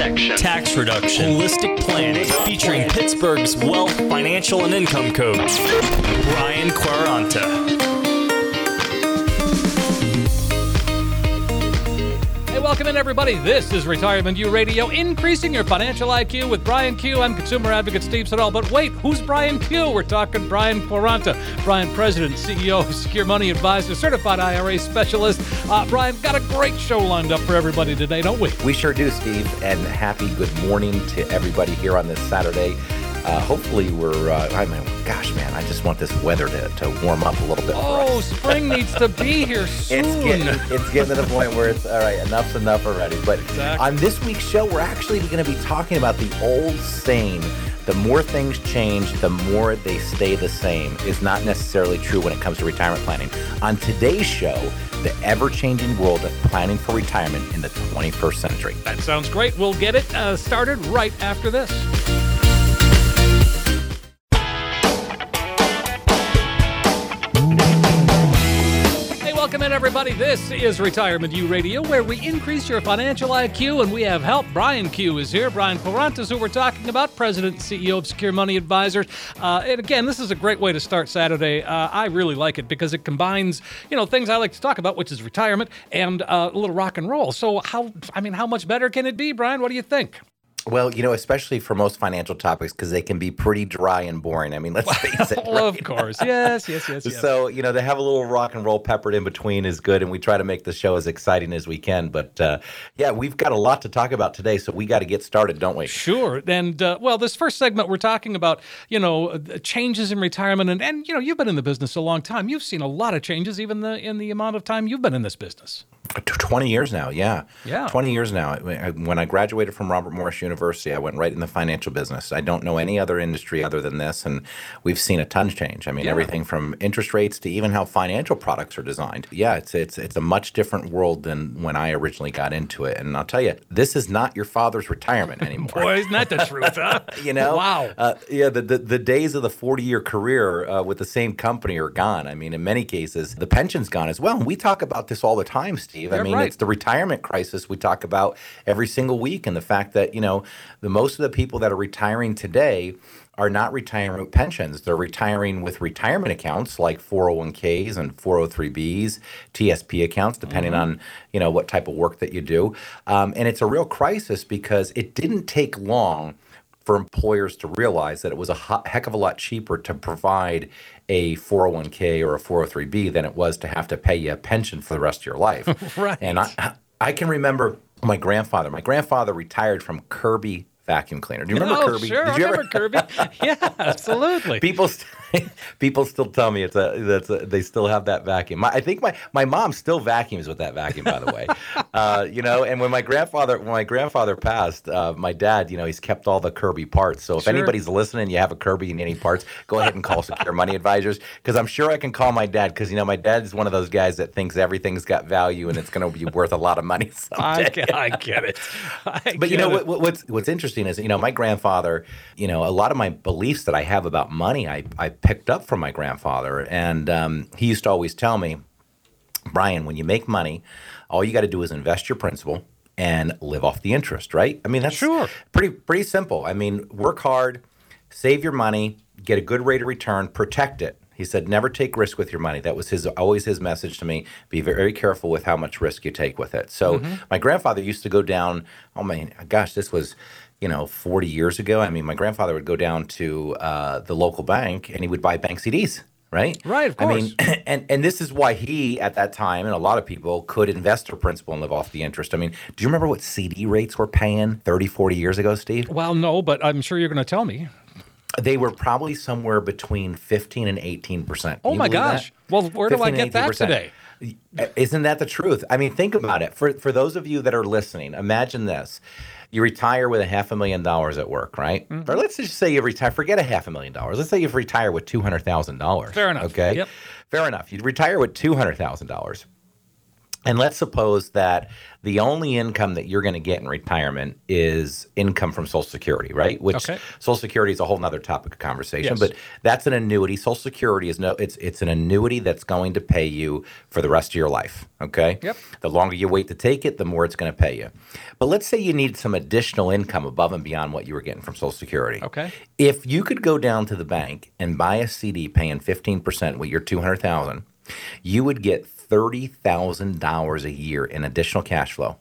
Protection. Tax reduction, holistic planning, featuring Pittsburgh's wealth, financial, and income coach, Brian Quaranta. Welcome in, everybody. This is Retirement U Radio, increasing your financial IQ with Brian Q. I'm consumer advocate Steve Siddall. But wait, who's Brian Q? We're talking Brian Quaranta. Brian, President, CEO of Secure Money Advisor, certified IRA specialist. Uh, Brian, got a great show lined up for everybody today, don't we? We sure do, Steve, and happy good morning to everybody here on this Saturday. Uh, hopefully, we're. Uh, I mean, gosh, man, I just want this weather to, to warm up a little bit. Oh, spring needs to be here soon. It's getting, it's getting to the point where it's all right. Enough's enough already. But Exactly. on this week's show, we're actually going to be talking about the old saying: "The more things change, the more they stay the same." Is not necessarily true when it comes to retirement planning. On today's show, the ever-changing world of planning for retirement in the 21st century. That sounds great. We'll get it uh, started right after this. Welcome in, everybody. This is Retirement U Radio, where we increase your financial IQ, and we have help. Brian Q is here. Brian Quarantas, who we're talking about, President and CEO of Secure Money Advisors. Uh, and again, this is a great way to start Saturday. Uh, I really like it because it combines, you know, things I like to talk about, which is retirement and uh, a little rock and roll. So, how, I mean, how much better can it be, Brian? What do you think? Well, you know, especially for most financial topics, because they can be pretty dry and boring. I mean, let's face it. Well, right? of course. Yes, yes, yes, yes. So, you know, to have a little rock and roll peppered in between is good. And we try to make the show as exciting as we can. But uh, yeah, we've got a lot to talk about today. So we got to get started, don't we? Sure. And, uh, well, this first segment, we're talking about, you know, changes in retirement. And, and, you know, you've been in the business a long time. You've seen a lot of changes, even the, in the amount of time you've been in this business. Tw- 20 years now, yeah. Yeah. 20 years now. When I graduated from Robert Morris University, I went right in the financial business. I don't know any other industry other than this, and we've seen a ton change. I mean, Yeah. everything from interest rates to even how financial products are designed. Yeah, it's it's it's a much different world than when I originally got into it. And I'll tell you, this is not your father's retirement anymore. Boy, isn't that the truth, huh? you know Wow. uh, yeah the, the, the days of the 40 year career uh, with the same company are gone i mean in many cases the pension's gone as well and we talk about this all the time steve i You're mean right. it's the retirement crisis we talk about every single week and the fact that you know the most of the people that are retiring today are not retiring with pensions. They're retiring with retirement accounts like 401ks and 403bs, TSP accounts, depending Mm-hmm. on you know what type of work that you do. Um, and it's a real crisis because it didn't take long for employers to realize that it was a heck of a lot cheaper to provide a 401k or a 403b than it was to have to pay you a pension for the rest of your life. Right. And I, I can remember my grandfather. My grandfather retired from Kirby vacuum cleaner. Do you remember oh, Kirby? sure. Did I you ever- remember Kirby. Yeah, absolutely. people st- people still tell me it's a that's a, they still have that vacuum. My, I think my my mom still vacuums with that vacuum, by the way. uh, you know, and when my grandfather when my grandfather passed, uh, my dad, you know, he's kept all the Kirby parts. So if Sure. anybody's listening, you have a Kirby in any parts, go ahead and call Secure Money Advisors because I'm sure I can call my dad because you know my dad's one of those guys that thinks everything's got value and it's going to be worth a lot of money someday. I get, I get it. I But you know what, what, what's what's interesting is you know my grandfather, you know a lot of my beliefs that I have about money I I picked up from my grandfather, and um, he used to always tell me, Brian, when you make money, all you got to do is invest your principal and live off the interest, right? I mean that's Sure. pretty pretty simple. I mean work hard, save your money, get a good rate of return, protect it. He said, never take risk with your money. That was his always his message to me. Be very careful with how much risk you take with it. So my grandfather used to go down. Oh my gosh, this was, you know, 40 years ago. I mean, my grandfather would go down to uh, the local bank and he would buy bank CDs. Right. Right, of course. I mean, and and this is why he at that time and a lot of people could invest their principal and live off the interest. I mean, do you remember what CD rates were paying 30, 40 years ago, Steve? well, no, but I'm sure you're going to tell me. They were probably somewhere between 15 and 18 percent. Oh my gosh. Well, where do I get that today? Isn't that the truth? I mean, think about it. For for those of you that are listening, imagine this. You retire with a half a million dollars at work, right? Mm-hmm. Or let's just say you retire, forget a half a million dollars. Let's say you retire with $200,000. Fair enough. Okay. Yep. Fair enough. You'd retire with $200,000. And let's suppose that the only income that you're going to get in retirement is income from Social Security, right? Which okay. Social Security is a whole nother topic of conversation, yes. but that's an annuity. Social Security is no, it's it's an annuity that's going to pay you for the rest of your life. Okay. Yep. The longer you wait to take it, the more it's going to pay you. But let's say you need some additional income above and beyond what you were getting from Social Security. Okay. If you could go down to the bank and buy a CD paying 15% with your 200,000, you would get $30,000 a year in additional cash flow.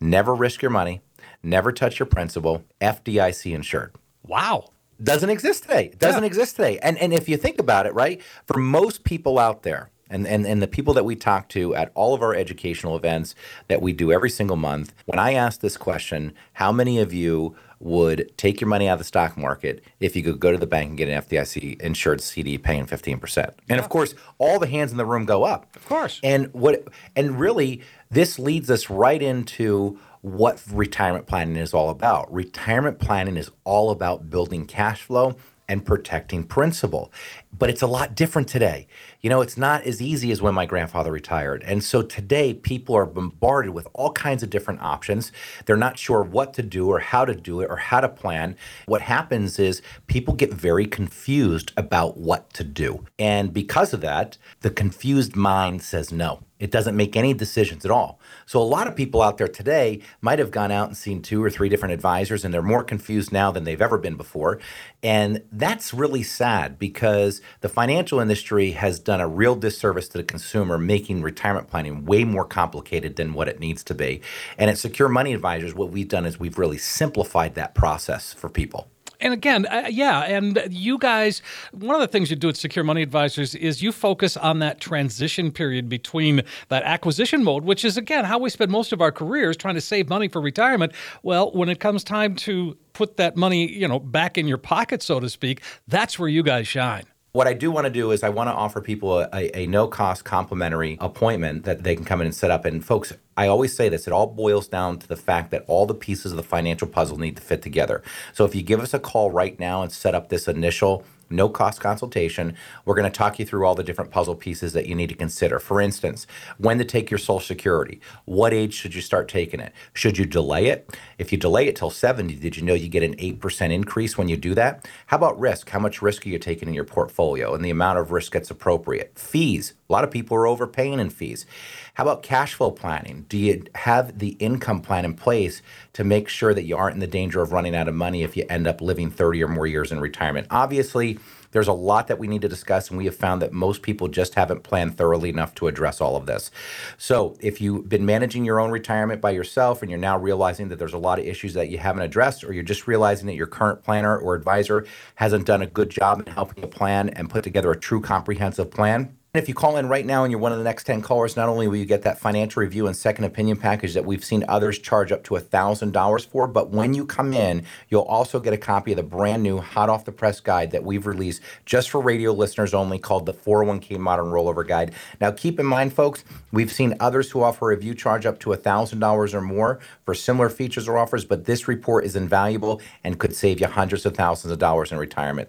Never risk your money, never touch your principal, FDIC insured. Wow. Doesn't exist today. Doesn't yeah. exist today. And and if you think about it, right, for most people out there, and, and, and the people that we talk to at all of our educational events that we do every single month, when I ask this question, how many of you would take your money out of the stock market if you could go to the bank and get an FDIC insured CD paying 15%. And of course, all the hands in the room go up. Of course. And what and really this leads us right into what retirement planning is all about. Retirement planning is all about building cash flow and protecting principal. But it's a lot different today. You know, it's not as easy as when my grandfather retired. And so today, people are bombarded with all kinds of different options. They're not sure what to do or how to do it or how to plan. What happens is people get very confused about what to do. And because of that, the confused mind says no. It doesn't make any decisions at all. So a lot of people out there today might have gone out and seen two or three different advisors and they're more confused now than they've ever been before. And that's really sad because the financial industry has done a real disservice to the consumer, making retirement planning way more complicated than what it needs to be. And at Secure Money Advisors, what we've done is we've really simplified that process for people and again, uh, yeah, and you guys, one of the things you do at Secure Money Advisors is you focus on that transition period between that acquisition mode, which is again how we spend most of our careers trying to save money for retirement. Well, when it comes time to put that money, you know, back in your pocket, so to speak, that's where you guys shine. What I do want to do is I want to offer people a, a, a no cost complimentary appointment that they can come in and set up. And folks, I always say this, it all boils down to the fact that all the pieces of the financial puzzle need to fit together. So if you give us a call right now and set up this initial no cost consultation. We're going to talk you through all the different puzzle pieces that you need to consider. For instance, when to take your Social Security. What age should you start taking it? Should you delay it? If you delay it till 70, did you know you get an 8% increase when you do that? How about risk? How much risk are you taking in your portfolio and the amount of risk that's appropriate? Fees. A lot of people are overpaying in fees. How about cash flow planning? Do you have the income plan in place to make sure that you aren't in the danger of running out of money if you end up living 30 or more years in retirement? Obviously, there's a lot that we need to discuss, and we have found that most people just haven't planned thoroughly enough to address all of this. So, if you've been managing your own retirement by yourself and you're now realizing that there's a lot of issues that you haven't addressed, or you're just realizing that your current planner or advisor hasn't done a good job in helping you plan and put together a true comprehensive plan, if you call in right now and you're one of the next 10 callers, not only will you get that financial review and second opinion package that we've seen others charge up to $1,000 for, but when you come in, you'll also get a copy of the brand new hot off the press guide that we've released just for radio listeners only called the 401k Modern Rollover Guide. Now, keep in mind, folks, we've seen others who offer a review charge up to $1,000 or more for similar features or offers, but this report is invaluable and could save you hundreds of thousands of dollars in retirement.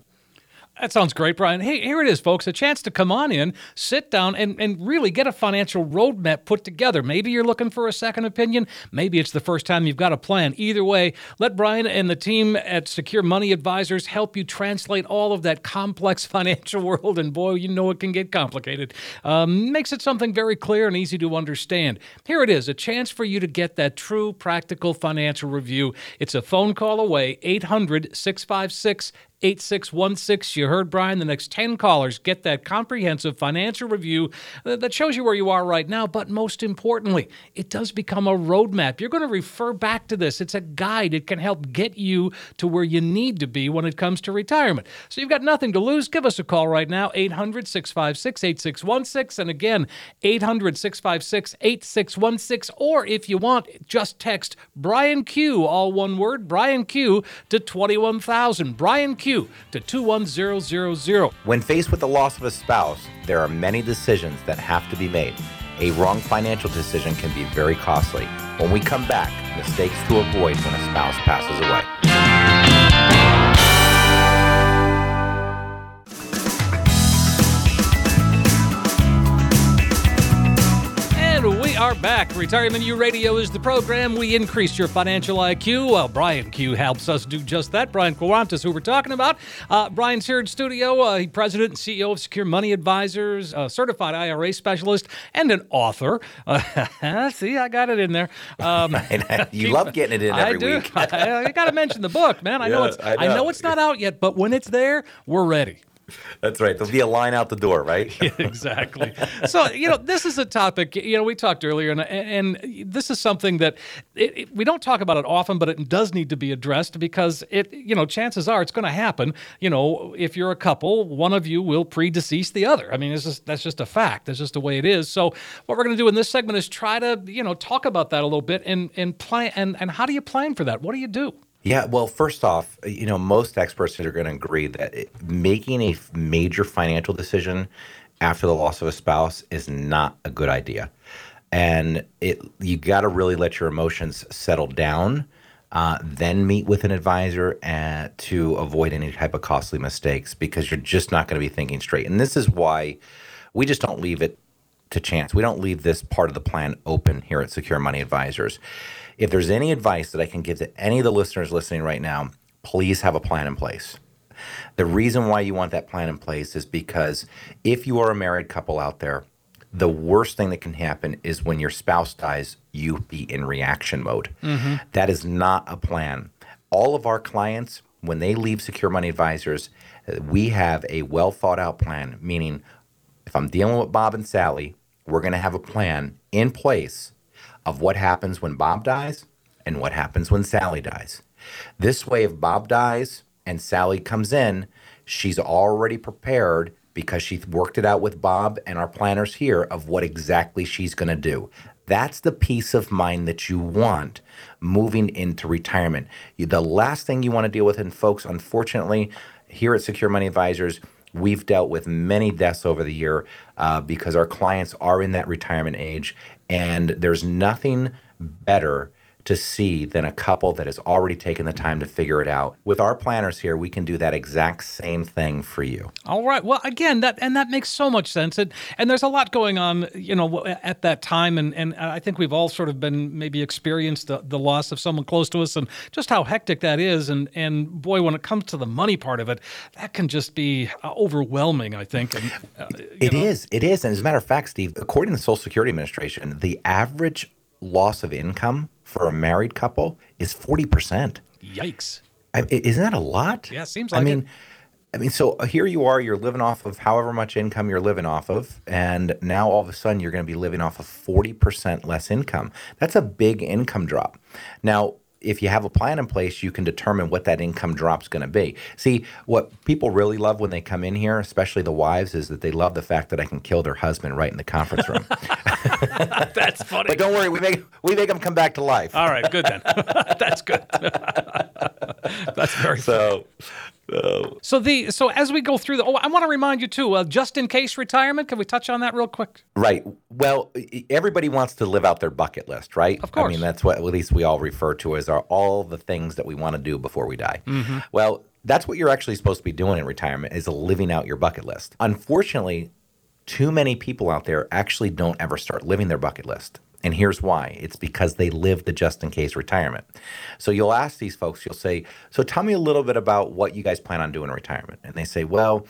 That sounds great, Brian. Hey, here it is, folks. A chance to come on in, sit down, and, and really get a financial roadmap put together. Maybe you're looking for a second opinion. Maybe it's the first time you've got a plan. Either way, let Brian and the team at Secure Money Advisors help you translate all of that complex financial world. And boy, you know it can get complicated. Um, makes it something very clear and easy to understand. Here it is a chance for you to get that true, practical financial review. It's a phone call away, 800 656 8616. You heard Brian. The next 10 callers get that comprehensive financial review that shows you where you are right now. But most importantly, it does become a roadmap. You're going to refer back to this. It's a guide. It can help get you to where you need to be when it comes to retirement. So you've got nothing to lose. Give us a call right now, 800 656 8616. And again, 800 656 8616. Or if you want, just text Brian Q, all one word, Brian Q, to 21000. Brian Q to 21000. When faced with the loss of a spouse, there are many decisions that have to be made. A wrong financial decision can be very costly. When we come back, mistakes to avoid when a spouse passes away. Are back. Retirement U Radio is the program. We increase your financial IQ. Well, Brian Q helps us do just that. Brian Quarantas, who we're talking about. Uh, Brian's here in studio. Uh, he's president and CEO of Secure Money Advisors, a certified IRA specialist, and an author. Uh, see, I got it in there. Um, you love getting it in every I do. week. I, got to mention the book, man. I know it's. I I know. know. it's not out yet, but when it's there, we're ready. That's right. There'll be a line out the door, right? exactly. So you know, this is a topic. You know, we talked earlier, and and this is something that it, it- we don't talk about it often, but it does need to be addressed because it. You know, chances are it's going to happen. You know, if you're a couple, one of you will predecease the other. I mean, it's just that's just a fact. That's just the way it is. So what we're going to do in this segment is try to you know talk about that a little bit and and plan and and how do you plan for that? What do you do? Yeah, well, first off, you know, most experts are going to agree that making a major financial decision after the loss of a spouse is not a good idea. And it you got to really let your emotions settle down, uh, then meet with an advisor to avoid any type of costly mistakes because you're just not going to be thinking straight. And this is why we just don't leave it to chance. We don't leave this part of the plan open here at Secure Money Advisors. If there's any advice that I can give to any of the listeners listening right now, please have a plan in place. The reason why you want that plan in place is because if you are a married couple out there, the worst thing that can happen is when your spouse dies, you be in reaction mode. Mm-hmm. That is not a plan. All of our clients, when they leave Secure Money Advisors, we have a well thought out plan, meaning if I'm dealing with Bob and Sally, we're going to have a plan in place of what happens when Bob dies and what happens when Sally dies. This way, if Bob dies and Sally comes in, she's already prepared because she worked it out with Bob and our planners here of what exactly she's going to do. That's the peace of mind that you want moving into retirement. The last thing you want to deal with, and folks, unfortunately, here at Secure Money Advisors, we've dealt with many deaths over the year uh, because our clients are in that retirement age, and there's nothing better to see than a couple that has already taken the time to figure it out. With our planners here, we can do that exact same thing for you. All right. Well, again, that and that makes so much sense. And and there's a lot going on, you know, at that time. And and I think we've all sort of been maybe experienced the, the loss of someone close to us and just how hectic that is. And and boy, when it comes to the money part of it, that can just be uh, overwhelming. I think. And, uh, it know. is. It is. And as a matter of fact, Steve, according to the Social Security Administration, the average loss of income for a married couple is 40%. Yikes. I, isn't that a lot? Yeah, seems like I mean, it. I mean, so uh, here you are, you're living off of however much income you're living off of, and now all of a sudden you're going to be living off of 40% less income. That's a big income drop. Now, if you have a plan in place, you can determine what that income drop's going to be. See, what people really love when they come in here, especially the wives, is that they love the fact that I can kill their husband right in the conference room. That's funny. but don't worry, we make we make them come back to life. All right. Good then. That's good. That's very So, So the so as we go through the oh I want to remind you too uh, just in case retirement can we touch on that real quick Right. Well, everybody wants to live out their bucket list, right? Of course. I mean, that's what at least we all refer to as are all the things that we want to do before we die. Mm-hmm. Well, that's what you're actually supposed to be doing in retirement is living out your bucket list. Unfortunately, too many people out there actually don't ever start living their bucket list. And here's why it's because they live the just in case retirement. So you'll ask these folks, you'll say, So tell me a little bit about what you guys plan on doing in retirement. And they say, Well,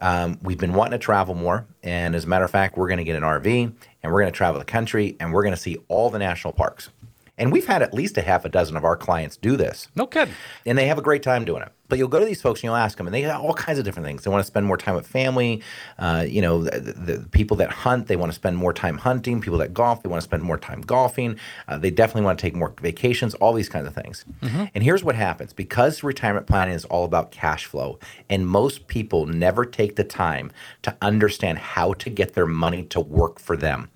um, we've been wanting to travel more. And as a matter of fact, we're going to get an RV and we're going to travel the country and we're going to see all the national parks. And we've had at least a half a dozen of our clients do this no kidding and they have a great time doing it. But you'll go to these folks and you'll ask them, and they have all kinds of different things. They want to spend more time with family. Uh, you know, the, the people that hunt, they want to spend more time hunting. People that golf, they want to spend more time golfing. Uh, they definitely want to take more vacations. All these kinds of things. And here's what happens: because retirement planning is all about cash flow, and most people never take the time to understand how to get their money to work for them.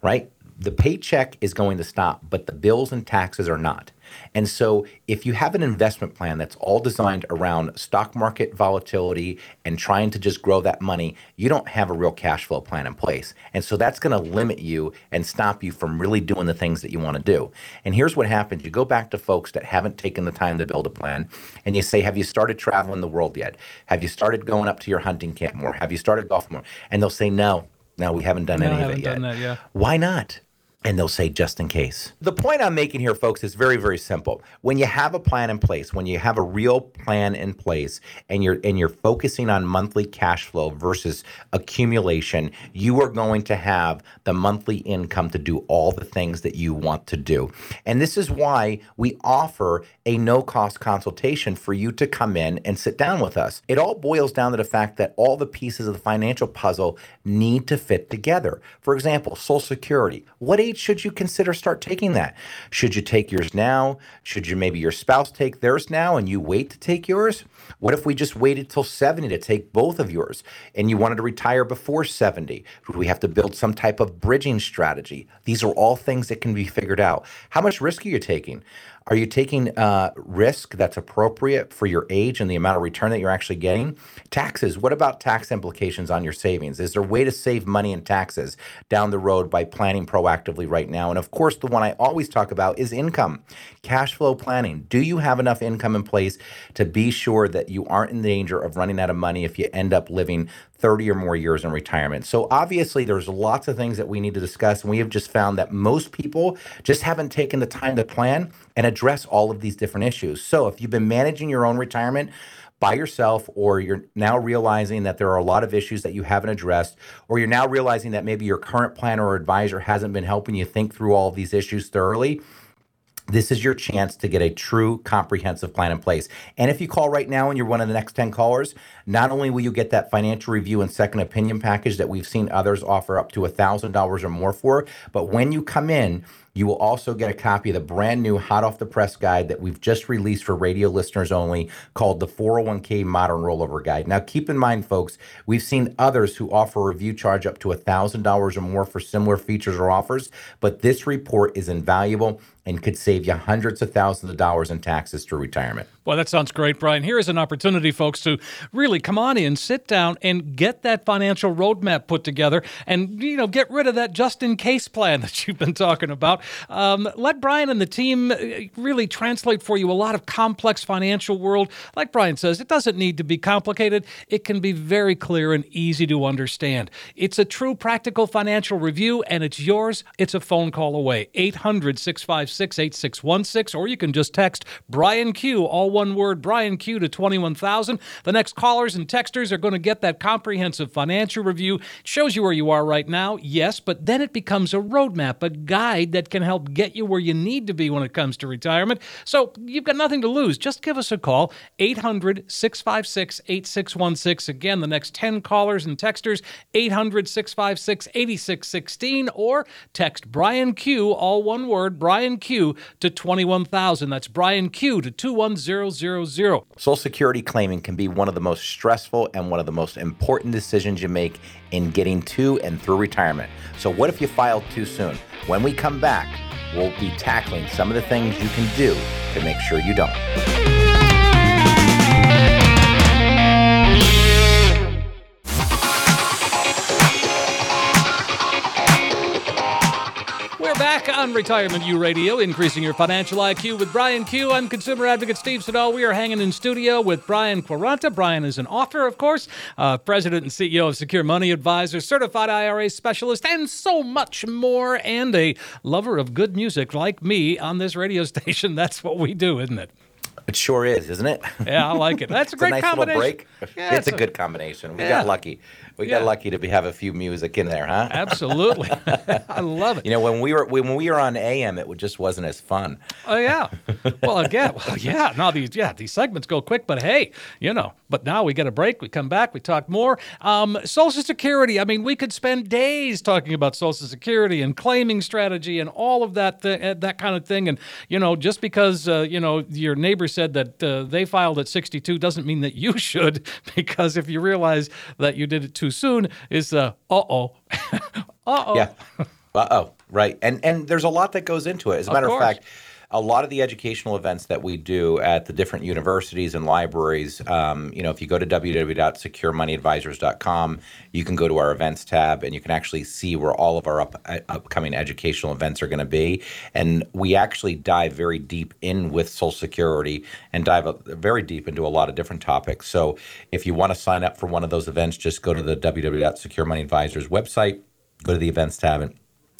Right? The paycheck is going to stop, but the bills and taxes are not. And so, if you have an investment plan that's all designed around stock market volatility and trying to just grow that money, you don't have a real cash flow plan in place. And so, that's going to limit you and stop you from really doing the things that you want to do. And here's what happens you go back to folks that haven't taken the time to build a plan, and you say, Have you started traveling the world yet? Have you started going up to your hunting camp more? Have you started golf more? And they'll say, No, no, we haven't done No, any of haven't it yet. that, yeah. Why not? And they'll say, just in case. The point I'm making here, folks, is very, very simple. When you have a plan in place, when you have a real plan in place, and you're and you're focusing on monthly cash flow versus accumulation, you are going to have the monthly income to do all the things that you want to do. And this is why we offer a no-cost consultation for you to come in and sit down with us. It all boils down to the fact that all the pieces of the financial puzzle need to fit together. For example, Social Security. What age should you consider start taking that? Should you take yours now? Should you maybe your spouse take theirs now and you wait to take yours? What if we just waited till 70 to take both of yours and you wanted to retire before 70? Would we have to build some type of bridging strategy? These are all things that can be figured out. How much risk are you taking? Are you taking uh, risk that's appropriate for your age and the amount of return that you're actually getting? Taxes. What about tax implications on your savings? Is there a way to save money in taxes down the road by planning proactively right now? And of course, the one I always talk about is income, cash flow planning. Do you have enough income in place to be sure that you aren't in danger of running out of money if you end up living 30 or more years in retirement. So obviously there's lots of things that we need to discuss and we have just found that most people just haven't taken the time to plan and address all of these different issues. So if you've been managing your own retirement by yourself or you're now realizing that there are a lot of issues that you haven't addressed or you're now realizing that maybe your current planner or advisor hasn't been helping you think through all of these issues thoroughly, this is your chance to get a true comprehensive plan in place. And if you call right now and you're one of the next 10 callers, not only will you get that financial review and second opinion package that we've seen others offer up to $1,000 or more for, but when you come in, you will also get a copy of the brand new hot off the press guide that we've just released for radio listeners only called the 401k Modern Rollover Guide. Now, keep in mind, folks, we've seen others who offer a review charge up to $1,000 or more for similar features or offers, but this report is invaluable and could save you hundreds of thousands of dollars in taxes through retirement. Well, that sounds great, Brian. Here is an opportunity, folks, to really come on in, sit down, and get that financial roadmap put together, and you know, get rid of that just-in-case plan that you've been talking about. Um, let Brian and the team uh, really translate for you a lot of complex financial world. Like Brian says, it doesn't need to be complicated. It can be very clear and easy to understand. It's a true practical financial review, and it's yours. It's a phone call away. 800 656 8616, or you can just text Brian Q, all one word, Brian Q to 21,000. The next callers and texters are going to get that comprehensive financial review. It shows you where you are right now, yes, but then it becomes a roadmap, a guide that can help get you where you need to be when it comes to retirement. So you've got nothing to lose. Just give us a call, 800 656 8616. Again, the next 10 callers and texters, 800 656 8616, or text Brian Q, all one word, Brian Q to 21,000. That's Brian Q to 21000. Social Security claiming can be one of the most stressful and one of the most important decisions you make in getting to and through retirement. So, what if you filed too soon? When we come back, we'll be tackling some of the things you can do to make sure you don't. Back on Retirement U Radio, increasing your financial IQ with Brian Q. I'm consumer advocate Steve Siddall. We are hanging in studio with Brian Quaranta. Brian is an author, of course, uh, president and CEO of Secure Money Advisors, certified IRA specialist, and so much more, and a lover of good music like me on this radio station. That's what we do, isn't it? It sure is, isn't it? Yeah, I like it. That's a It's a great nice little break. Yeah, it's a good combination. We Yeah. got lucky. We Yeah. got lucky to be, have a few music in there, huh? Absolutely. I love it. You know, when we were when we were on AM, it just wasn't as fun. Oh yeah. Well, again, well, yeah. Now these, yeah, these segments go quick, but hey, you know. But now we get a break. We come back. We talk more. Um, Social Security. I mean, we could spend days talking about Social Security and claiming strategy and all of that, th- uh, that kind of thing. And you know, just because uh, you know your neighbor said that uh, they filed at 62 doesn't mean that you should. Because if you realize that you did it too soon, is uh uh oh uh oh. Yeah. Uh oh. Right. And and there's a lot that goes into it. As a Of matter course. of fact, a lot of the educational events that we do at the different universities and libraries, um, you know, if you go to www.securemoneyadvisors.com, you can go to our events tab and you can actually see where all of our up, uh, upcoming educational events are going to be. And we actually dive very deep in with Social Security and dive very deep into a lot of different topics. So if you want to sign up for one of those events, just go to the www.securemoneyadvisors website, go to the events tab, and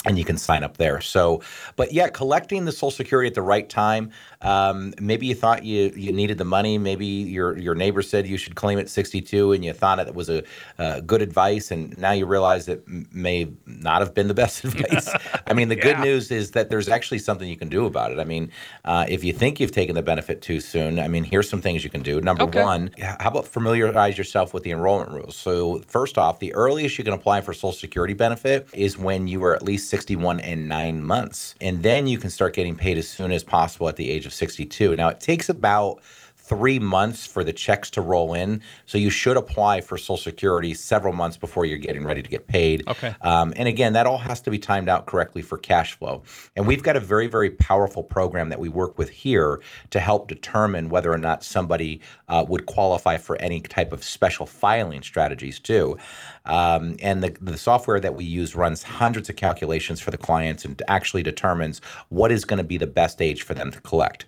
and you can sign up there. So, but yeah, collecting the Social Security at the right time. Um, maybe you thought you you needed the money. Maybe your your neighbor said you should claim it 62, and you thought it was a uh, good advice, and now you realize it may not have been the best advice. I mean, the yeah. good news is that there's actually something you can do about it. I mean, uh, if you think you've taken the benefit too soon, I mean, here's some things you can do. Number okay. one, how about familiarize yourself with the enrollment rules? So, first off, the earliest you can apply for Social Security benefit is when you are at least 61 and nine months. And then you can start getting paid as soon as possible at the age of 62. Now, it takes about three months for the checks to roll in. So you should apply for Social Security several months before you're getting ready to get paid. Okay. Um, and again, that all has to be timed out correctly for cash flow. And we've got a very, very powerful program that we work with here to help determine whether or not somebody uh, would qualify for any type of special filing strategies too. Um, and the, the software that we use runs hundreds of calculations for the clients and actually determines what is going to be the best age for them to collect.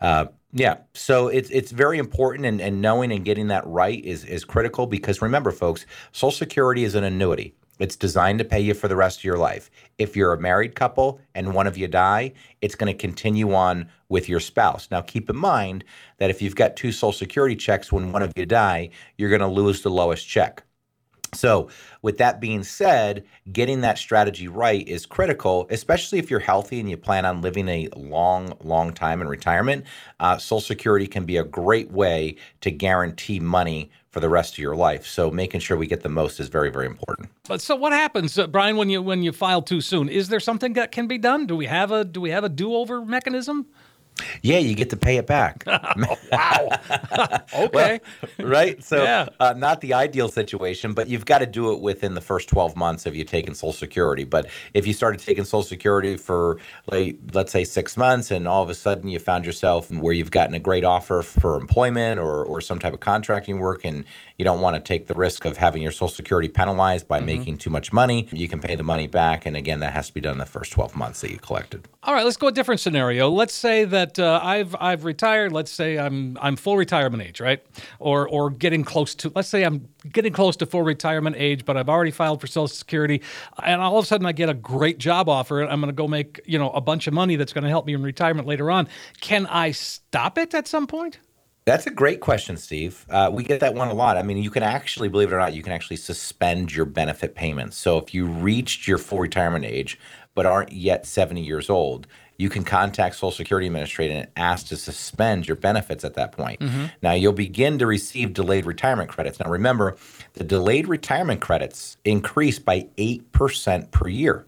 Uh, yeah, so it's it's very important, and, and knowing and getting that right is is critical because remember, folks, Social Security is an annuity. It's designed to pay you for the rest of your life. If you're a married couple and one of you die, it's going to continue on with your spouse. Now, keep in mind that if you've got two Social Security checks when one of you die, you're going to lose the lowest check. So, with that being said, getting that strategy right is critical, especially if you're healthy and you plan on living a long, long time in retirement. Uh, Social Security can be a great way to guarantee money for the rest of your life. So, making sure we get the most is very, very important. But so, what happens, uh, Brian, when you when you file too soon? Is there something that can be done? Do we have a do we have a do over mechanism? Yeah, you get to pay it back. wow. okay. Well, right? So, yeah. uh, not the ideal situation, but you've got to do it within the first 12 months of you taking Social Security. But if you started taking Social Security for, like, let's say, six months, and all of a sudden you found yourself where you've gotten a great offer for employment or, or some type of contracting work, and you don't want to take the risk of having your Social Security penalized by mm-hmm. making too much money, you can pay the money back. And again, that has to be done in the first 12 months that you collected. All right, let's go a different scenario. Let's say that that uh, I've I've retired. Let's say I'm I'm full retirement age, right? Or or getting close to. Let's say I'm getting close to full retirement age, but I've already filed for Social Security, and all of a sudden I get a great job offer. I'm going to go make you know a bunch of money that's going to help me in retirement later on. Can I stop it at some point? That's a great question, Steve. Uh, we get that one a lot. I mean, you can actually, believe it or not, you can actually suspend your benefit payments. So if you reached your full retirement age but aren't yet 70 years old, you can contact Social Security Administration and ask to suspend your benefits at that point. Mm-hmm. Now, you'll begin to receive delayed retirement credits. Now, remember, the delayed retirement credits increase by 8% per year.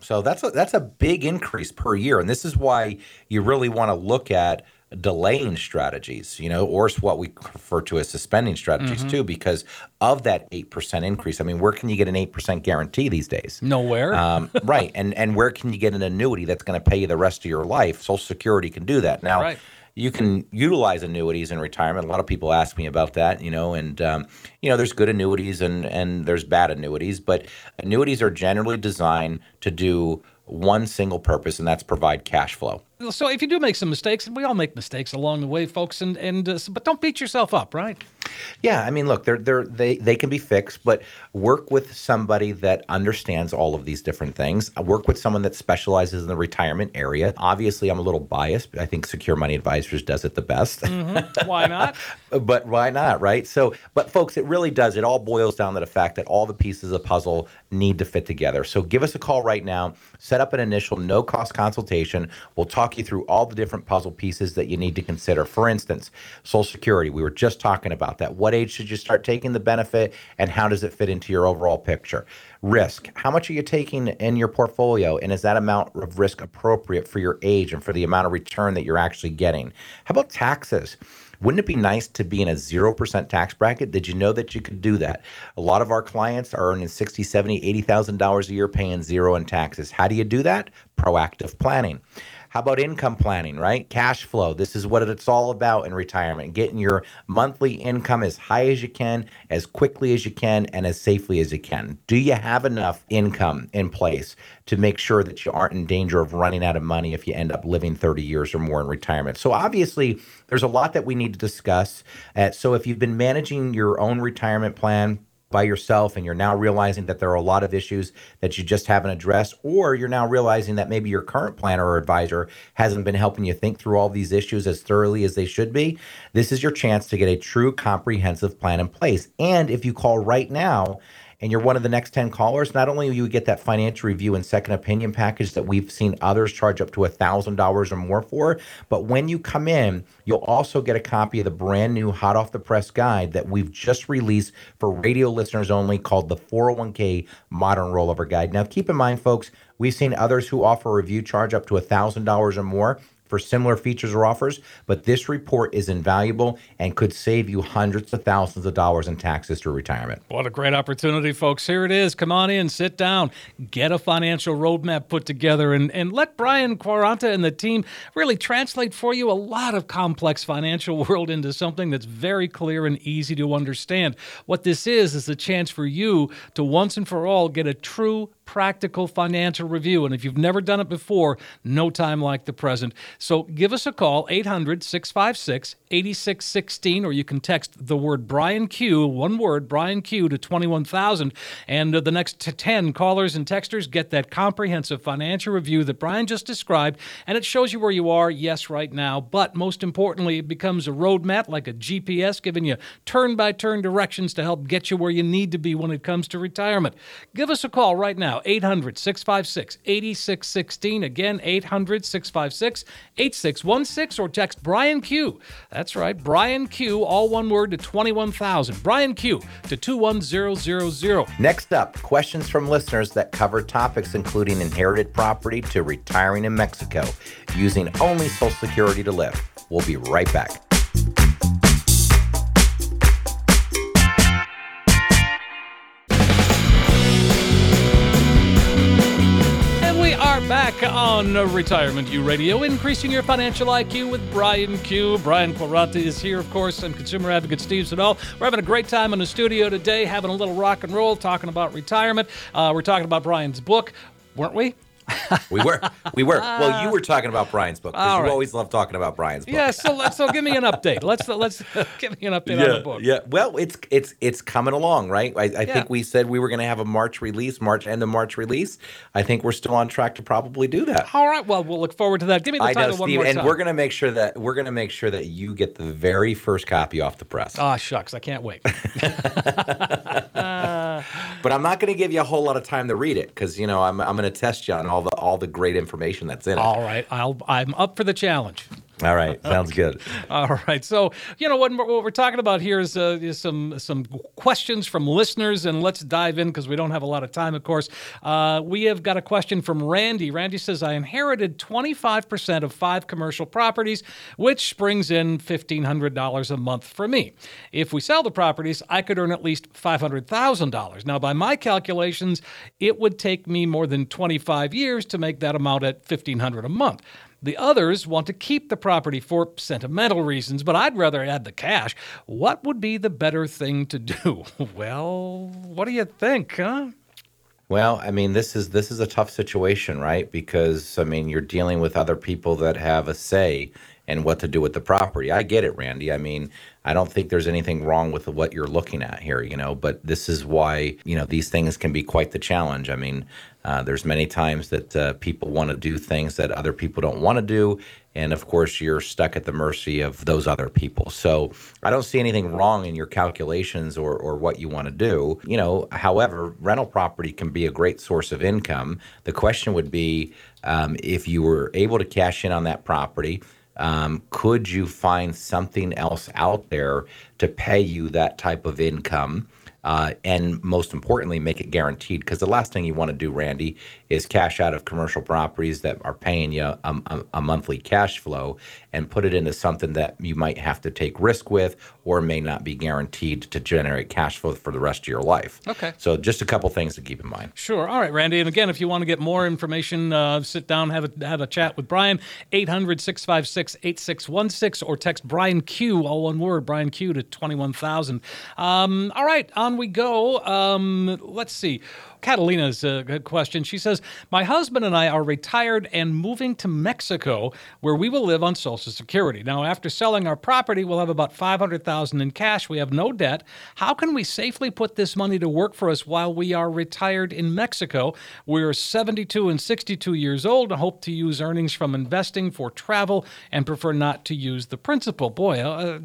So that's a, that's a big increase per year. And this is why you really want to look at delaying strategies, you know, or what we refer to as suspending strategies mm-hmm. too, because of that eight percent increase. I mean, where can you get an eight percent guarantee these days? Nowhere. Um, right, and and where can you get an annuity that's going to pay you the rest of your life? Social Security can do that now. Right. You can utilize annuities in retirement. A lot of people ask me about that, you know, and um, you know, there's good annuities and and there's bad annuities, but annuities are generally designed to do one single purpose, and that's provide cash flow. So if you do make some mistakes, and we all make mistakes along the way, folks, and and uh, but don't beat yourself up, right? Yeah, I mean, look, they're they're they they can be fixed, but work with somebody that understands all of these different things. Work with someone that specializes in the retirement area. Obviously, I'm a little biased. But I think Secure Money Advisors does it the best. Mm-hmm. Why not? but why not, right? So, but folks, it really does. It all boils down to the fact that all the pieces of the puzzle need to fit together. So, give us a call right now. Set up an initial no cost consultation. We'll talk you through all the different puzzle pieces that you need to consider. For instance, Social Security. We were just talking about that. What age should you start taking the benefit, and how does it fit into your overall picture? Risk. How much are you taking in your portfolio, and is that amount of risk appropriate for your age and for the amount of return that you're actually getting? How about taxes? Wouldn't it be nice to be in a 0% tax bracket? Did you know that you could do that? A lot of our clients are earning 60, 70, $80,000 a year paying zero in taxes. How do you do that? Proactive planning. How about income planning, right? Cash flow. This is what it's all about in retirement getting your monthly income as high as you can, as quickly as you can, and as safely as you can. Do you have enough income in place to make sure that you aren't in danger of running out of money if you end up living 30 years or more in retirement? So, obviously, there's a lot that we need to discuss. Uh, so, if you've been managing your own retirement plan, by yourself and you're now realizing that there are a lot of issues that you just haven't addressed, or you're now realizing that maybe your current planner or advisor hasn't been helping you think through all these issues as thoroughly as they should be, this is your chance to get a true comprehensive plan in place. And if you call right now, and you're one of the next 10 callers, not only will you get that financial review and second opinion package that we've seen others charge up to $1,000 or more for, but when you come in, you'll also get a copy of the brand new hot off the press guide that we've just released for radio listeners only called the 401k Modern Rollover Guide. Now, keep in mind, folks, we've seen others who offer a review charge up to $1,000 or more for similar features or offers, but this report is invaluable and could save you hundreds of thousands of dollars in taxes through retirement. What a great opportunity, folks. Here it is. Come on in, sit down, get a financial roadmap put together, and, and let Brian Quaranta and the team really translate for you a lot of complex financial world into something that's very clear and easy to understand. What this is, is a chance for you to once and for all get a true practical financial review. And if you've never done it before, no time like the present. So give us a call, 800 656 8616, or you can text the word Brian Q, one word, Brian Q, to 21,000. And the next 10 callers and texters get that comprehensive financial review that Brian just described. And it shows you where you are, yes, right now. But most importantly, it becomes a roadmap like a GPS, giving you turn by turn directions to help get you where you need to be when it comes to retirement. Give us a call right now, 800 656 8616. Again, 800 656 8616, or text Brian Q. That's right, Brian Q, all one word to 21,000. Brian Q to 21000. Next up, questions from listeners that cover topics including inherited property to retiring in Mexico, using only Social Security to live. We'll be right back. Back on Retirement U Radio, increasing your financial IQ with Brian Q. Brian Quaranta is here, of course, and consumer advocate Steve Siddall. We're having a great time in the studio today, having a little rock and roll, talking about retirement. Uh, we're talking about Brian's book, weren't we? We were, we were. Well, you were talking about Brian's book because right. you always love talking about Brian's book. Yeah, so let's so give me an update. Let's let's give me an update yeah, on the book. Yeah, well, it's it's it's coming along, right? I, I yeah. think we said we were going to have a March release, March end of March release. I think we're still on track to probably do that. All right, well, we'll look forward to that. Give me the I title know, one Steve, and time. we're going to make sure that we're going to make sure that you get the very first copy off the press. Ah, oh, shucks, I can't wait. but I'm not going to give you a whole lot of time to read it because you know I'm I'm going to test you on all the all the great information that's in it. All right, I'll I'm up for the challenge. All right, sounds good. All right, so you know what, what we're talking about here is, uh, is, some some questions from listeners, and let's dive in because we don't have a lot of time. Of course, uh, we have got a question from Randy. Randy says, "I inherited 25% of five commercial properties, which brings in $1,500 a month for me. If we sell the properties, I could earn at least $500,000. Now, by my calculations, it would take me more than 25 years to make that amount at 1,500 a month." The others want to keep the property for sentimental reasons, but I'd rather add the cash. What would be the better thing to do? well, what do you think, huh? Well, I mean, this is this is a tough situation, right? Because I mean, you're dealing with other people that have a say in what to do with the property. I get it, Randy. I mean, I don't think there's anything wrong with what you're looking at here, you know, but this is why, you know, these things can be quite the challenge. I mean, uh, there's many times that uh, people want to do things that other people don't want to do. And of course, you're stuck at the mercy of those other people. So I don't see anything wrong in your calculations or, or what you want to do. You know, however, rental property can be a great source of income. The question would be um, if you were able to cash in on that property, um, could you find something else out there to pay you that type of income? Uh, and most importantly, make it guaranteed. Because the last thing you want to do, Randy, is cash out of commercial properties that are paying you a, a, a monthly cash flow and put it into something that you might have to take risk with or may not be guaranteed to generate cash flow for the rest of your life. Okay. So just a couple things to keep in mind. Sure. All right, Randy. And again, if you want to get more information, uh, sit down, have a, have a chat with Brian, 800 656 8616, or text Brian Q, all one word, Brian Q to 21,000. Um, all right, on we go. Um, let's see. Catalina's a good question. She says, My husband and I are retired and moving to Mexico, where we will live on Social Security. Now, after selling our property, we'll have about 500000 in cash. We have no debt. How can we safely put this money to work for us while we are retired in Mexico? We're 72 and 62 years old and hope to use earnings from investing for travel and prefer not to use the principal. Boy, uh,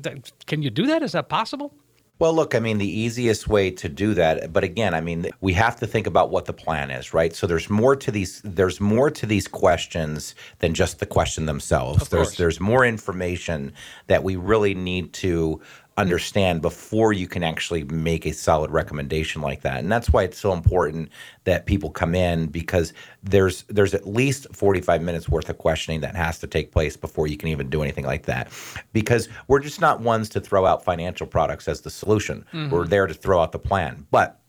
can you do that? Is that possible? Well, look, I mean, the easiest way to do that, but again, I mean, we have to think about what the plan is, right? So there's more to these there's more to these questions than just the question themselves. Of there's course. there's more information that we really need to understand before you can actually make a solid recommendation like that. And that's why it's so important that people come in because there's there's at least 45 minutes worth of questioning that has to take place before you can even do anything like that. Because we're just not ones to throw out financial products as the solution. Mm-hmm. We're there to throw out the plan. But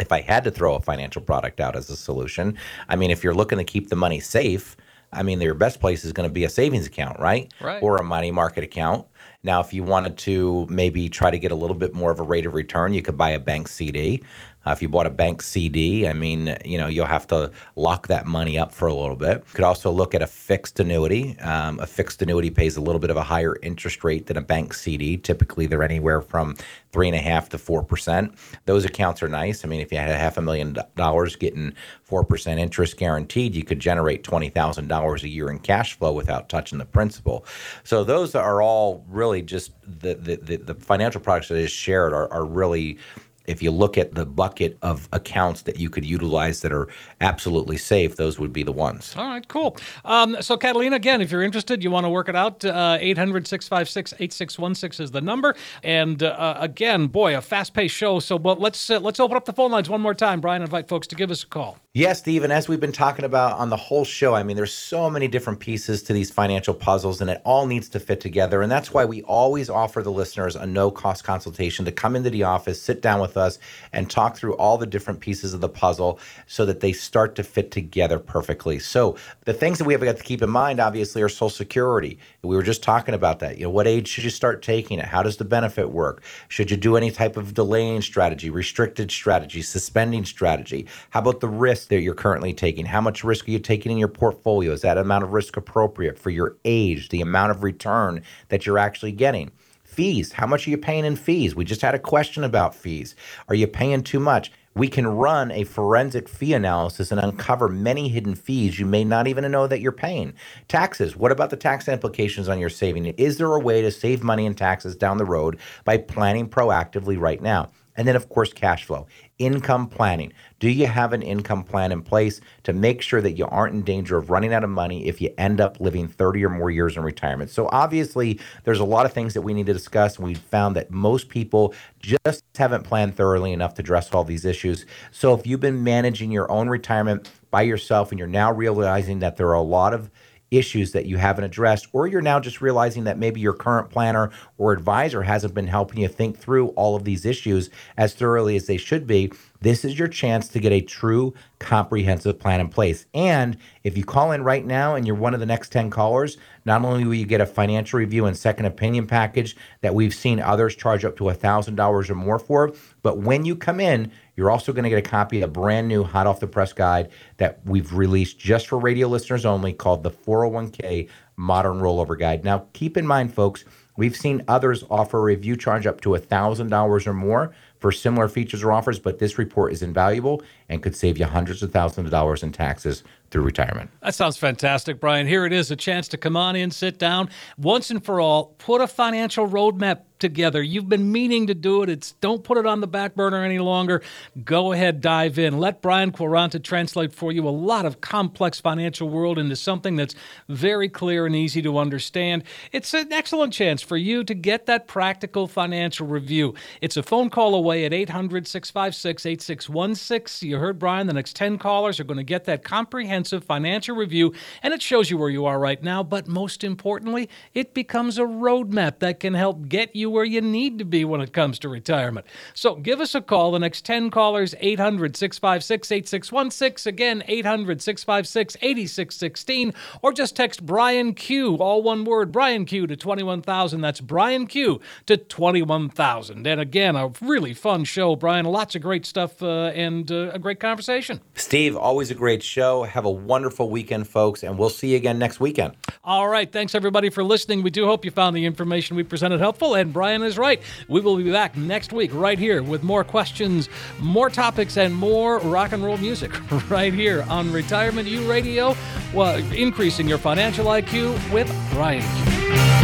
if I had to throw a financial product out as a solution, I mean, if you're looking to keep the money safe, I mean, your best place is going to be a savings account, right? Right. Or a money market account. Now, if you wanted to maybe try to get a little bit more of a rate of return, you could buy a bank CD. Uh, if you bought a bank CD, I mean, you know, you'll have to lock that money up for a little bit. You could also look at a fixed annuity. Um, a fixed annuity pays a little bit of a higher interest rate than a bank CD. Typically, they're anywhere from three and a half to four percent. Those accounts are nice. I mean, if you had a half a million dollars getting four percent interest guaranteed, you could generate twenty thousand dollars a year in cash flow without touching the principal. So those are all really just the the, the, the financial products that is shared are, are really if you look at the bucket of accounts that you could utilize that are absolutely safe, those would be the ones. All right, cool. Um, so, Catalina, again, if you're interested, you want to work it out, uh, 800 656 8616 is the number. And uh, again, boy, a fast paced show. So, but let's, uh, let's open up the phone lines one more time. Brian, invite folks to give us a call. Yes, Steve, and as we've been talking about on the whole show, I mean, there's so many different pieces to these financial puzzles, and it all needs to fit together. And that's why we always offer the listeners a no cost consultation to come into the office, sit down with us, and talk through all the different pieces of the puzzle so that they start to fit together perfectly. So, the things that we have got to keep in mind, obviously, are Social Security. We were just talking about that. You know, what age should you start taking it? How does the benefit work? Should you do any type of delaying strategy, restricted strategy, suspending strategy? How about the risk that you're currently taking? How much risk are you taking in your portfolio? Is that amount of risk appropriate for your age, the amount of return that you're actually getting? Fees. How much are you paying in fees? We just had a question about fees. Are you paying too much? We can run a forensic fee analysis and uncover many hidden fees you may not even know that you're paying. Taxes. What about the tax implications on your saving? Is there a way to save money in taxes down the road by planning proactively right now? And then, of course, cash flow, income planning. Do you have an income plan in place to make sure that you aren't in danger of running out of money if you end up living 30 or more years in retirement? So, obviously, there's a lot of things that we need to discuss. We found that most people just haven't planned thoroughly enough to address all these issues. So, if you've been managing your own retirement by yourself and you're now realizing that there are a lot of issues that you haven't addressed, or you're now just realizing that maybe your current planner or advisor hasn't been helping you think through all of these issues as thoroughly as they should be, this is your chance to get a true comprehensive plan in place. And if you call in right now and you're one of the next 10 callers, not only will you get a financial review and second opinion package that we've seen others charge up to $1,000 or more for, but when you come in, you're also going to get a copy of a brand new hot off the press guide that we've released just for radio listeners only called the 401k Modern Rollover Guide. Now, keep in mind, folks, we've seen others offer a review charge up to $1,000 or more for similar features or offers, but this report is invaluable and could save you hundreds of thousands of dollars in taxes through retirement. That sounds fantastic, Brian. Here it is a chance to come on in, sit down, once and for all, put a financial roadmap together. You've been meaning to do it. It's don't put it on the back burner any longer. Go ahead, dive in. Let Brian Quaranta translate for you a lot of complex financial world into something that's very clear and easy to understand. It's an excellent chance for you to get that practical financial review. It's a phone call away at 800 656 8616. You heard Brian, the next 10 callers are going to get that comprehensive financial review, and it shows you where you are right now. But most importantly, it becomes a roadmap that can help get you where you need to be when it comes to retirement. So give us a call. The next 10 callers, 800 656 8616. Again, 800 656 8616. Or just text Brian Q, all one word, Brian Q to 21000. That's Brian Q to 21000. And again, a really fun show, Brian. Lots of great stuff uh, and uh, a great conversation. Steve, always a great show. Have a wonderful weekend, folks, and we'll see you again next weekend. All right. Thanks, everybody, for listening. We do hope you found the information we presented helpful. And Brian is right. We will be back next week right here with more questions, more topics, and more rock and roll music right here on Retirement U Radio. Well, increasing your financial IQ with Brian